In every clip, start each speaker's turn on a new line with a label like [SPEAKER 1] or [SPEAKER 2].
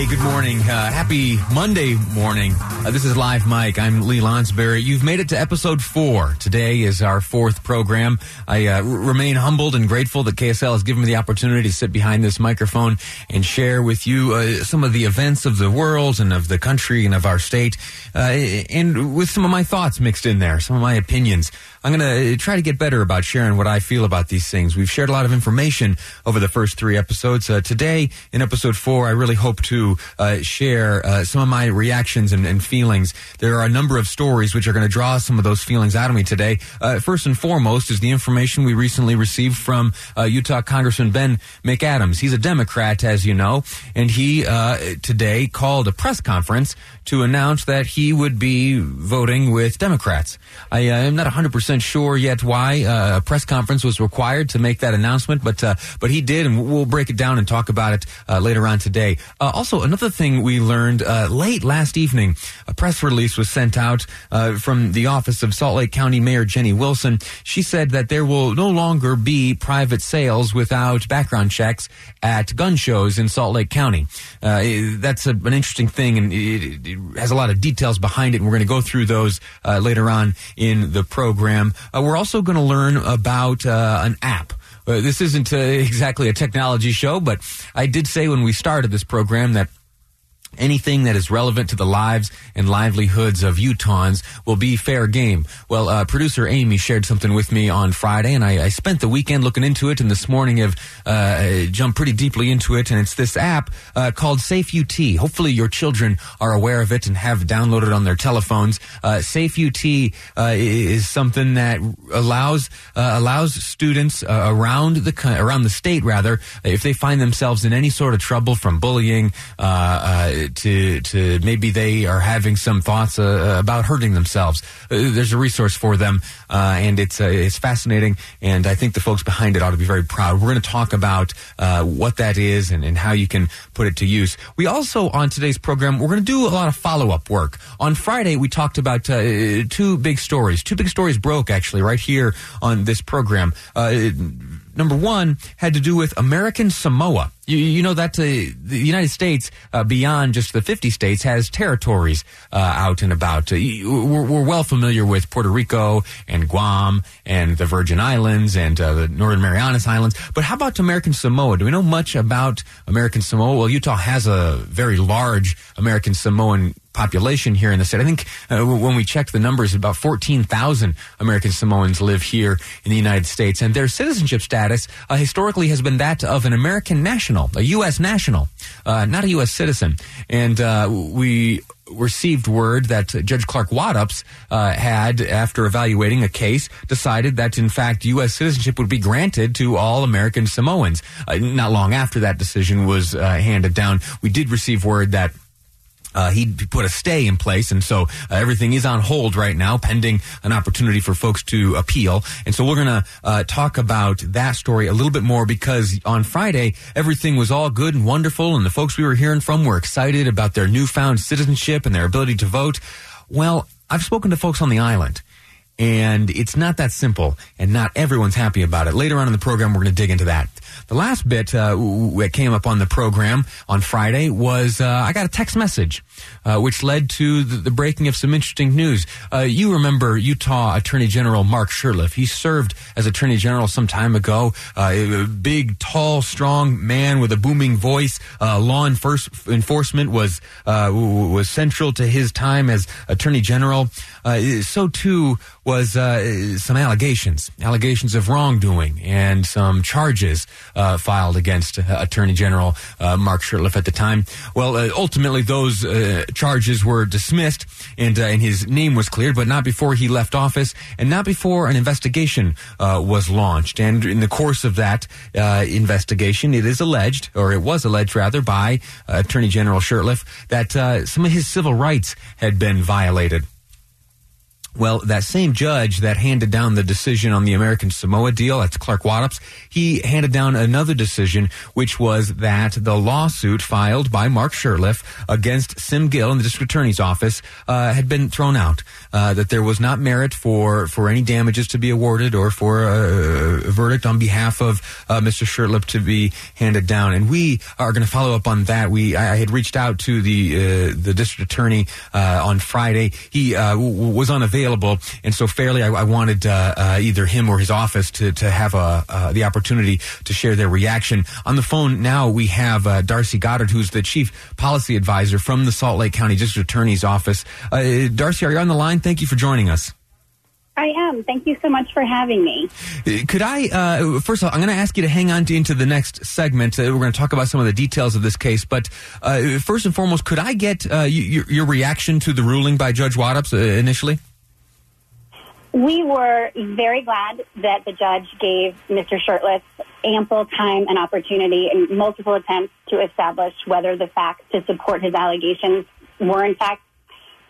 [SPEAKER 1] Hey, good morning. Uh, happy Monday morning. Uh, this is Live Mike. I'm Lee Lonsberry. You've made it to episode four. Today is our fourth program. I uh, r- remain humbled and grateful that KSL has given me the opportunity to sit behind this microphone and share with you uh, some of the events of the world and of the country and of our state, uh, and with some of my thoughts mixed in there, some of my opinions. I'm going to try to get better about sharing what I feel about these things. We've shared a lot of information over the first three episodes. Uh, today, in episode four, I really hope to uh, share uh, some of my reactions and, and, feelings. There are a number of stories which are going to draw some of those feelings out of me today. Uh, first and foremost is the information we recently received from uh, Utah Congressman Ben McAdams. He's a Democrat, as you know, and he uh, today called a press conference to announce that he would be voting with Democrats. I am not 100% sure yet why uh, a press conference was required to make that announcement, but uh, but he did, and we'll break it down and talk about it uh, later on today. Uh, also, another thing we learned uh, late last evening, a press release was sent out uh, from the office of Salt Lake County Mayor Jenny Wilson. She said that there will no longer be private sales without background checks at gun shows in Salt Lake County. that's a, an interesting thing, and it, it, has a lot of details behind it, and we're going to go through those later on in the program. Uh, we're also going to learn about uh, an app. Uh, this isn't exactly a technology show, but I did say when we started this program that anything that is relevant to the lives and livelihoods of Utahns will be fair game. Well, uh, producer Amy shared something with me on Friday, and I, I spent the weekend looking into it, and this morning have uh, jumped pretty deeply into it, and it's this app uh, called Safe UT. Hopefully your children are aware of it and have downloaded on their telephones. Uh, Safe UT uh, is something that allows uh, allows students around the around the state, rather, if they find themselves in any sort of trouble from bullying, to to maybe they are having some thoughts uh, about hurting themselves. Uh, there's a resource for them, uh, and it's uh, it's fascinating. And I think the folks behind it ought to be very proud. We're going to talk about uh, what that is and, and how you can put it to use. We also on today's program we're going to do a lot of follow up work. On Friday we talked about uh, two big stories. Two big stories broke actually right here on this program number one had to do with American Samoa. You, you know that uh, the United States, uh, beyond just the 50 states, has territories uh, out and about. Uh, we're, we're, well familiar with Puerto Rico and Guam and the Virgin Islands and uh, the Northern Marianas Islands. But how about American Samoa? Do we know much about American Samoa? Well, Utah has a very large American Samoan population here in the state. I think uh, when we checked the numbers, about 14,000 American Samoans live here in the United States, and their citizenship status uh, historically has been that of an American national, a U.S. national, uh, not a U.S. citizen. And uh, we received word that Judge Clark Waddoups uh, had, after evaluating a case, decided that in fact U.S. citizenship would be granted to all American Samoans. Uh, not long after that decision was uh, handed down, we did receive word that uh, he put a stay in place, and so uh, everything is on hold right now, pending an opportunity for folks to appeal. And so we're going to uh, talk about that story a little bit more because on Friday everything was all good and wonderful, and the folks we were hearing from were excited about their newfound citizenship and their ability to vote. Well, I've spoken to folks on the island, and it's not that simple, and not everyone's happy about it. Later on in the program, we're going to dig into that. The last bit uh, that came up on the program on Friday was uh, I got a text message, uh, which led to the, the, breaking of some interesting news. Uh, you remember Utah Attorney General Mark Shurtleff. He served as Attorney General some time ago. Uh, a big, tall, strong man with a booming voice. Uh, law enforcement was was central to his time as Attorney General. so too was some allegations, allegations of wrongdoing, and some charges uh, filed against uh, Attorney General uh, Mark Shurtleff at the time. Well, uh, ultimately, those charges were dismissed and, and his name was cleared, but not before he left office and not before an investigation was launched. And in the course of that investigation, it is alleged, or it was alleged rather, by Attorney General Shurtleff that some of his civil rights had been violated. Well, that same judge that handed down the decision on the American Samoa deal, that's Clark Waddoups, he handed down another decision, which was that the lawsuit filed by Mark Shurtleff against Sim Gill in the district attorney's office uh, had been thrown out. Uh, that there was not merit for, for any damages to be awarded or for a, a verdict on behalf of uh, Mr. Shurtleff to be handed down. And we are going to follow up on that. We I, I had reached out to the uh, the district attorney uh, on Friday. He uh, w- was unavailable available, and so fairly, I, I wanted uh, uh, either him or his office to to have a uh, the opportunity to share their reaction. On the phone now, we have uh, Darcy Goddard, who's the chief policy advisor from the Salt Lake County District Attorney's office. Uh, Darcy, are you on the line? Thank you for joining us.
[SPEAKER 2] I am. Thank you so much for having me.
[SPEAKER 1] Could I, uh, first of all, I'm going to ask you to hang on to, into the next segment. Uh, we're going to talk about some of the details of this case. But uh, first and foremost, could I get your, your, reaction to the ruling by Judge Waddoups initially?
[SPEAKER 2] We were very glad that the judge gave Mr. Shurtleff ample time and opportunity in multiple attempts to establish whether the facts to support his allegations were in fact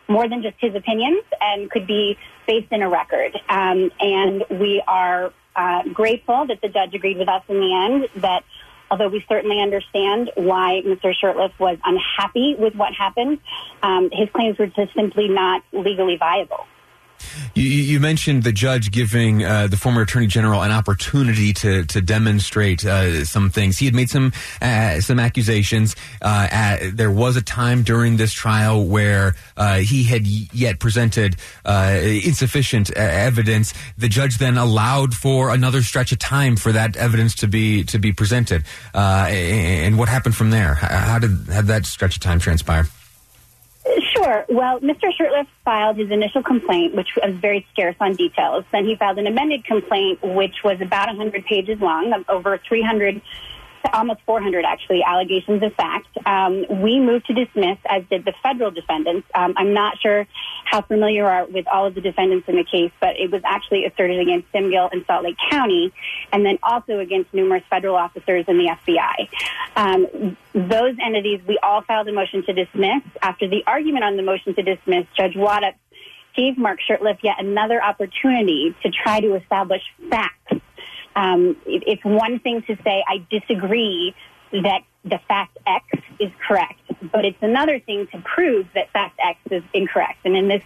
[SPEAKER 2] more than just his opinions and could be based in a record. Um, and we are uh, grateful that the judge agreed with us in the end that although we certainly understand why Mr. Shurtleff was unhappy with what happened, um, his claims were just simply not legally viable.
[SPEAKER 1] You, mentioned the judge giving uh, the former attorney general an opportunity to to demonstrate uh, some things. He had made some uh, some accusations. Uh, at, there was a time during this trial where uh, he had yet presented uh, insufficient evidence. The judge then allowed for another stretch of time for that evidence to be to be presented. and what happened from there? How did how did that stretch of time transpire?
[SPEAKER 2] Sure. Well, Mr. Shurtleff filed his initial complaint, which was very scarce on details. Then he filed an amended complaint, which was about 100 pages long, of over 300 almost 400 actually allegations of fact. Um, we moved to dismiss, as did the federal defendants. Um, I'm not sure how familiar you are with all of the defendants in the case, but it was actually asserted against Sim Gill and Salt Lake County, and then also against numerous federal officers in the FBI. Um, those entities, we all filed a motion to dismiss. After the argument on the motion to dismiss, Judge Waddoups gave Mark Shurtleff yet another opportunity to try to establish facts um, it, it's one thing to say, I disagree that the fact X is correct, but it's another thing to prove that fact X is incorrect. And in this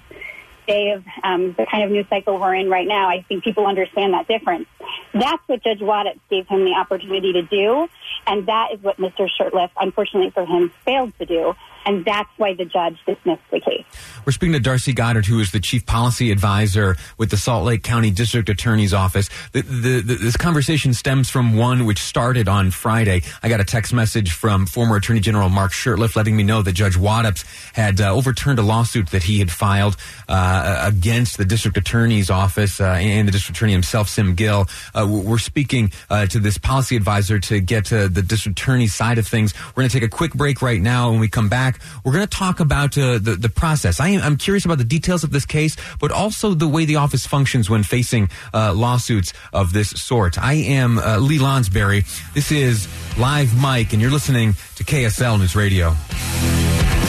[SPEAKER 2] day of um, the kind of news cycle we're in right now, I think people understand that difference. That's what Judge Waddoups gave him the opportunity to do, and that is what Mr. Shurtleff, unfortunately for him, failed to do and that's why the judge dismissed the case.
[SPEAKER 1] We're speaking to Darcy Goddard, who is the chief policy advisor with the Salt Lake County District Attorney's Office. The, the, the, this conversation stems from one which started on Friday. I got a text message from former Attorney General Mark Shurtleff letting me know that Judge Waddoups had uh, overturned a lawsuit that he had filed uh, against the District Attorney's Office uh, and the District Attorney himself, Sim Gill. Uh, we're speaking uh, to this policy advisor to get to the District Attorney's side of things. We're going to take a quick break right now. When we come back, back. We're going to talk about uh, the, the process. I am, I'm curious about the details of this case, but also the way the office functions when facing uh, lawsuits of this sort. I am uh, Lee Lonsberry. This is Live Mike, and you're listening to KSL News Radio.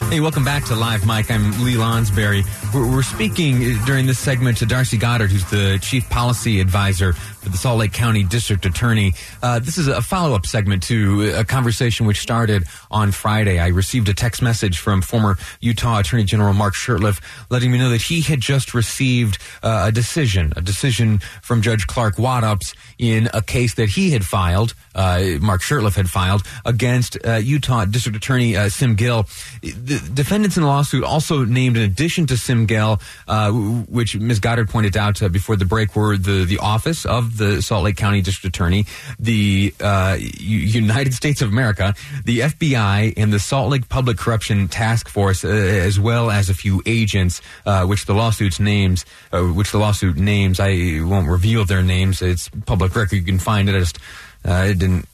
[SPEAKER 1] Hey, welcome back to Live Mike. I'm Lee Lonsberry. We're, we're speaking during this segment to Darcy Goddard, who's the Chief Policy Advisor for the Salt Lake County District Attorney. Uh, this is a follow up segment to a conversation which started on Friday. I received a text message from former Utah Attorney General Mark Shurtleff letting me know that he had just received uh, a decision, a decision from Judge Clark Waddoups in a case that he had filed, uh, Mark Shurtleff had filed, against uh, Utah District Attorney uh, Sim Gill. The defendants in the lawsuit also named, in addition to Sim Gill, uh, which Ms. Goddard pointed out before the break, were the, the office of the Salt Lake County District Attorney, the uh, United States of America, the FBI, and the Salt Lake Public Corruption Task Force, uh, as well as a few agents, uh, which the lawsuit's names, uh, which the lawsuit names. I won't reveal their names. It's public record. You can find it. I just uh, it didn't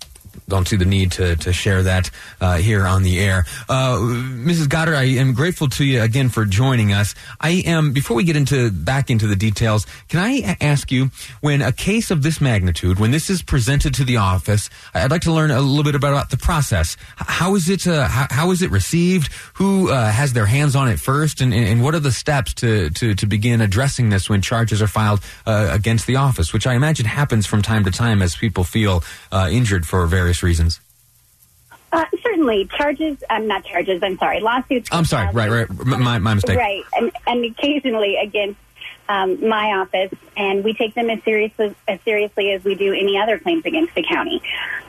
[SPEAKER 1] don't see the need to, to share that uh, here on the air. Uh, Mrs. Goddard, I am grateful to you again for joining us. I am, before we get into back into the details, can I ask you, when a case of this magnitude, when this is presented to the office, I'd like to learn a little bit about the process. How is it, uh, how, how is it received? Who uh, has their hands on it first? And, and what are the steps to, to, to begin addressing this when charges are filed uh, against the office, which I imagine happens from time to time as people feel uh, injured for various reasons?
[SPEAKER 2] Uh, certainly, charges. Um, not charges. I'm sorry, lawsuits.
[SPEAKER 1] I'm sorry. Right, right. My, my mistake.
[SPEAKER 2] Right, and, and occasionally against um, my office, and we take them as seriously as seriously as we do any other claims against the county.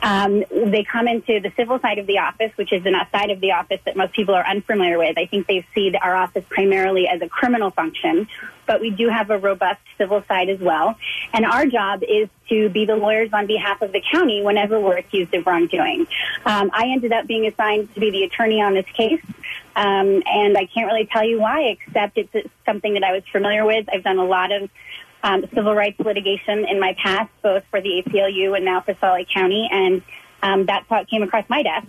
[SPEAKER 2] Um, they come into the civil side of the office, which is an side of the office that most people are unfamiliar with. I think they see our office primarily as a criminal function, but we do have a robust civil side as well. And our job is to be the lawyers on behalf of the county whenever we're accused of wrongdoing. Um, I ended up being assigned to be the attorney on this case. Um, and I can't really tell you why, except it's something that I was familiar with. I've done a lot of um, civil rights litigation in my past, both for the ACLU and now for Salt Lake County, and um, that's how it came across my desk.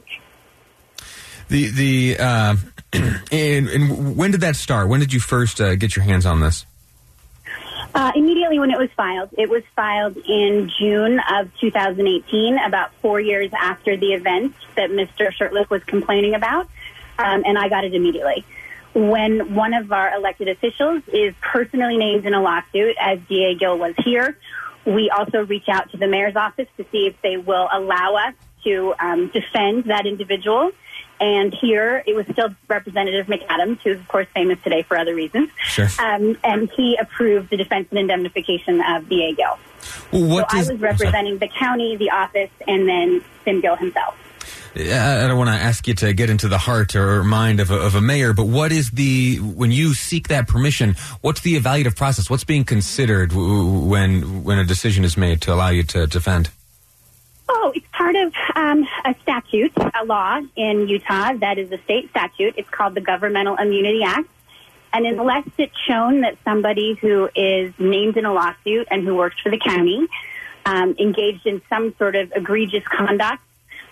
[SPEAKER 1] The the uh, and, and, when did that start? When did you first uh, get your hands on this?
[SPEAKER 2] Uh, immediately when it was filed. It was filed in June of 2018, about four years after the event that Mr. Shurtleff was complaining about um, and I got it immediately. When one of our elected officials is personally named in a lawsuit, as DA Gill was here, we also reach out to the mayor's office to see if they will allow us to um, defend that individual. And here it was still Representative McAdams, who's of course famous today for other reasons.
[SPEAKER 1] Sure.
[SPEAKER 2] Um, and he approved the defense and indemnification of DA Gill.
[SPEAKER 1] Well,
[SPEAKER 2] so I was representing the county, the office, and then Sim Gill himself.
[SPEAKER 1] I don't want to ask you to get into the heart or mind of a, of a, mayor, but what is the when you seek that permission? What's the evaluative process? What's being considered when when a decision is made to allow you to defend?
[SPEAKER 2] Oh, it's part of um, a statute, a law in Utah that is a state statute. It's called the Governmental Immunity Act. And unless it's shown that somebody who is named in a lawsuit and who works for the county um, engaged in some sort of egregious conduct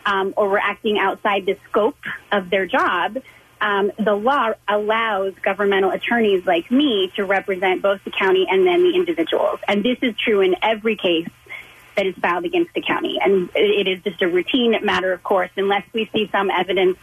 [SPEAKER 2] um, or were acting outside the scope of their job, um, the law allows governmental attorneys like me to represent both the county and then the individuals. And this is true in every case that is filed against the county. And it is just a routine matter, of course, unless we see some evidence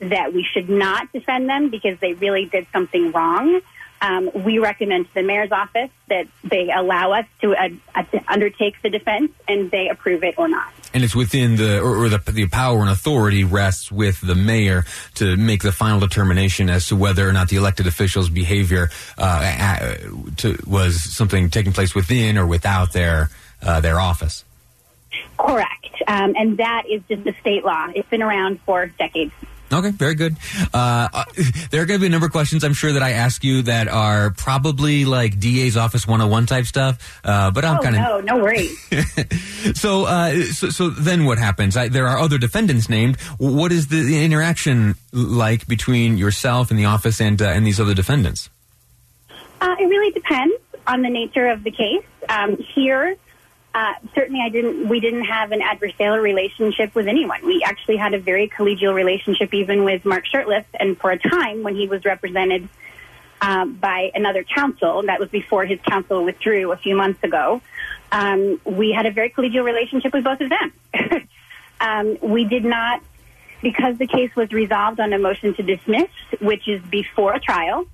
[SPEAKER 2] that we should not defend them because they really did something wrong um, we recommend to the mayor's office that they allow us to uh, uh, undertake the defense and they approve it or not.
[SPEAKER 1] And it's within the, or, or, the, the power and authority rests with the mayor to make the final determination as to whether or not the elected official's behavior uh, to, was something taking place within or without their, uh, their office.
[SPEAKER 2] Correct. Um, and that is just a state law. It's been around for decades.
[SPEAKER 1] Okay, very good. Uh, uh there are going to be a number of questions I'm sure that I ask you that are probably like DA's Office 101 type stuff. Uh, but I'm
[SPEAKER 2] oh,
[SPEAKER 1] kind of
[SPEAKER 2] no, no worries.
[SPEAKER 1] so, uh, so, so then what happens? I, there are other defendants named. What is the interaction like between yourself and the office and uh, and these other defendants?
[SPEAKER 2] Uh, it really depends on the nature of the case. Um, here uh, certainly I didn't, we didn't have an adversarial relationship with anyone. We actually had a very collegial relationship even with Mark Shurtleff. And for a time when he was represented uh, by another counsel, that was before his counsel withdrew a few months ago, um, we had a very collegial relationship with both of them. um, we did not because the case was resolved on a motion to dismiss, which is before a trial,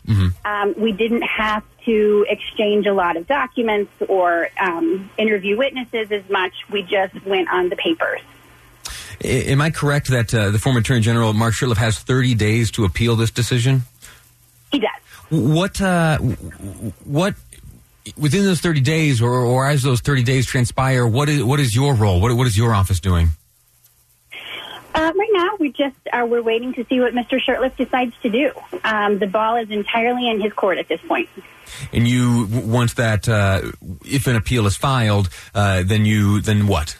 [SPEAKER 2] um, we didn't have to exchange a lot of documents or um, interview witnesses as much. We just went on the papers.
[SPEAKER 1] Am I correct that uh, the former Attorney General Mark Shurtleff has 30 days to appeal this decision?
[SPEAKER 2] He does.
[SPEAKER 1] What uh, what within those 30 days, or, or as those 30 days transpire, what is what is your role? What what is your office doing?
[SPEAKER 2] Uh, right now, we just are we're waiting to see what Mr. Shurtleff decides to do. Um, the ball is entirely in his court at this point.
[SPEAKER 1] And you once that uh, if an appeal is filed, uh, then you then what?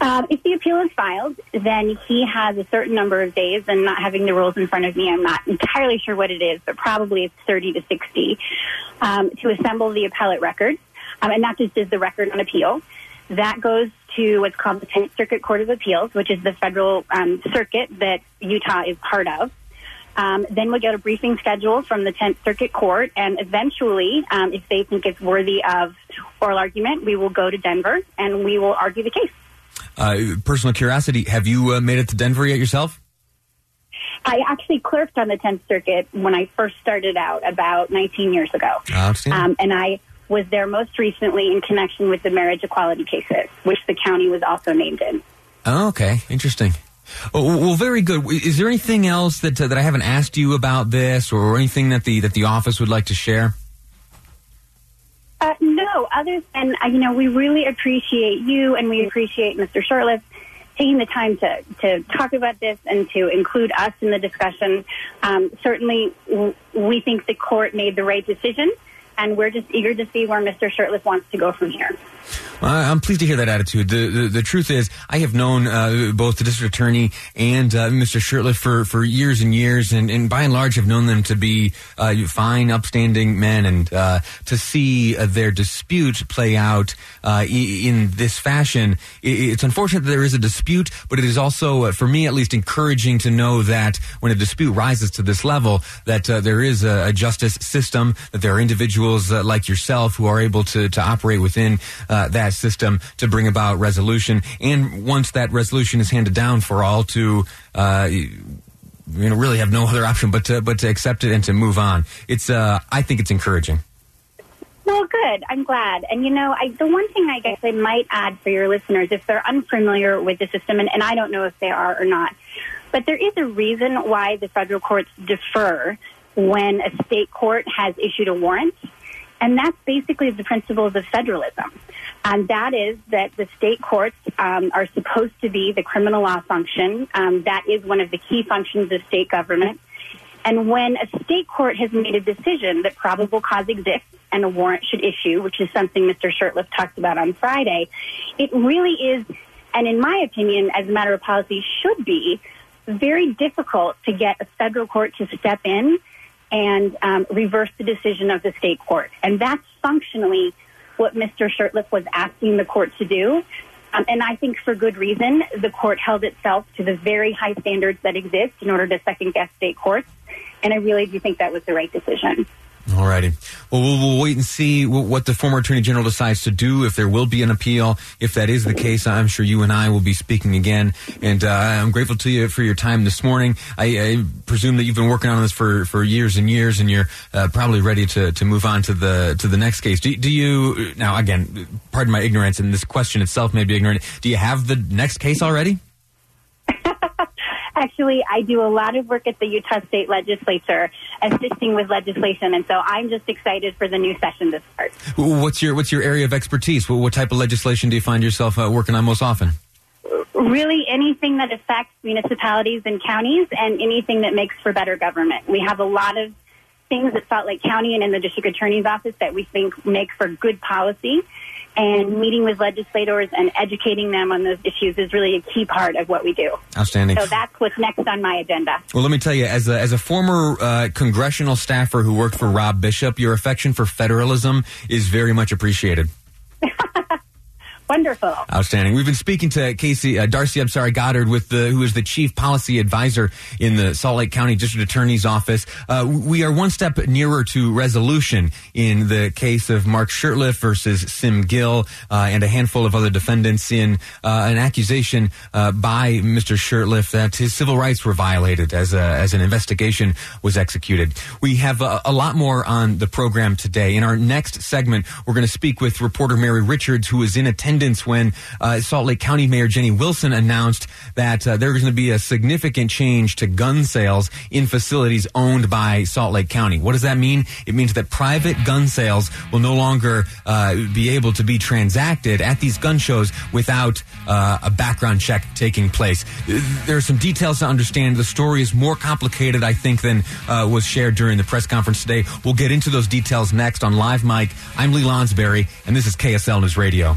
[SPEAKER 2] Um, if the appeal is filed, then he has a certain number of days, and not having the rules in front of me, I'm not entirely sure what it is, but probably it's 30 to 60, um, to assemble the appellate record. Um, and that just is the record on appeal. That goes to what's called the 10th Circuit Court of Appeals, which is the federal um, circuit that Utah is part of. Um, then we'll get a briefing schedule from the 10th Circuit Court, and eventually, um, if they think it's worthy of oral argument, we will go to Denver and we will argue the case.
[SPEAKER 1] Uh, personal curiosity: Have you uh, made it to Denver yet yourself?
[SPEAKER 2] I actually clerked on the 10th Circuit when I first started out about 19 years ago. Um, and I was there most recently in connection with the marriage equality cases, which the county was also named in.
[SPEAKER 1] Oh, okay, interesting. Oh, well, very good. Is there anything else that uh, that I haven't asked you about this, or anything that the that the office would like to share?
[SPEAKER 2] Uh, no, other than, uh, you know, we really appreciate you and we appreciate Mr. Shurtleff taking the time to, to talk about this and to include us in the discussion. Um, certainly, w- we think the court made the right decision, and we're just eager to see where Mr. Shurtleff wants to go from here.
[SPEAKER 1] Uh, I'm pleased to hear that attitude. The, the the truth is, I have known uh, both the district attorney and uh, Mr. Shurtleff for, for years and years, and, and by and large have known them to be uh, fine, upstanding men. And uh, to see their dispute play out in this fashion, it's unfortunate that there is a dispute, but it is also, for me at least, encouraging to know that when a dispute rises to this level, that there is a, a justice system, that there are individuals like yourself who are able to, to operate within uh, that system to bring about resolution. And once that resolution is handed down for all to, uh, you know, really have no other option but to, but to accept it and to move on. It's, uh, I think it's encouraging.
[SPEAKER 2] Well, good. I'm glad. And you know, I, the one thing I guess I might add for your listeners, if they're unfamiliar with the system, and, and I don't know if they are or not, but there is a reason why the federal courts defer when a state court has issued a warrant, and that's basically the principles of federalism. And that is that the state courts um, are supposed to be the criminal law function. Um, that is one of the key functions of state government. And when a state court has made a decision that probable cause exists and a warrant should issue, which is something Mr. Shurtleff talked about on Friday, it really is, and in my opinion, as a matter of policy, should be very difficult to get a federal court to step in and um, reverse the decision of the state court. And that's functionally what Mr. Shurtleff was asking the court to do. Um, and I think for good reason, the court held itself to the very high standards that exist in order to second guess state courts. And I really do think that was the right decision.
[SPEAKER 1] All righty. Well, well, we'll wait and see what the former attorney general decides to do. If there will be an appeal, if that is the case, I'm sure you and I will be speaking again. And uh, I'm grateful to you for your time this morning. I, I presume that you've been working on this for, for years and years, and you're uh, probably ready to, to move on to the to the next case. Do, do you now? Again, pardon my ignorance, and this question itself may be ignorant. Do you have the next case already?
[SPEAKER 2] Actually, I do a lot of work at the Utah State Legislature assisting with legislation, and so I'm just excited for the new session to start.
[SPEAKER 1] What's your what's your area of expertise? What, what type of legislation do you find yourself uh, working on most often?
[SPEAKER 2] Really, anything that affects municipalities and counties and anything that makes for better government. We have a lot of things at Salt Lake County and in the district attorney's office that we think make for good policy. And meeting with legislators and educating them on those issues is really a key part of what we do.
[SPEAKER 1] Outstanding.
[SPEAKER 2] So that's what's next on my agenda.
[SPEAKER 1] Well, let me tell you, as a, as a former uh, congressional staffer who worked for Rob Bishop, your affection for federalism is very much appreciated.
[SPEAKER 2] Wonderful.
[SPEAKER 1] Outstanding. We've been speaking to Casey uh, Darcy. I'm sorry, Goddard, with the who is the chief policy advisor in the Salt Lake County District Attorney's Office. Uh, we are one step nearer to resolution in the case of Mark Shurtleff versus Sim Gill uh, and a handful of other defendants in uh, an accusation uh, by Mr. Shurtleff that his civil rights were violated as a, as an investigation was executed. We have a, a lot more on the program today. In our next segment, we're going to speak with reporter Mary Richards, who is in attendance when uh, Salt Lake County Mayor Jenny Wilson announced that uh, there's going to be a significant change to gun sales in facilities owned by Salt Lake County. What does that mean? It means that private gun sales will no longer uh, be able to be transacted at these gun shows without uh, a background check taking place. There are some details to understand. The story is more complicated, I think, than uh, was shared during the press conference today. We'll get into those details next on Live Mike. I'm Lee Lonsberry, and this is KSL News Radio.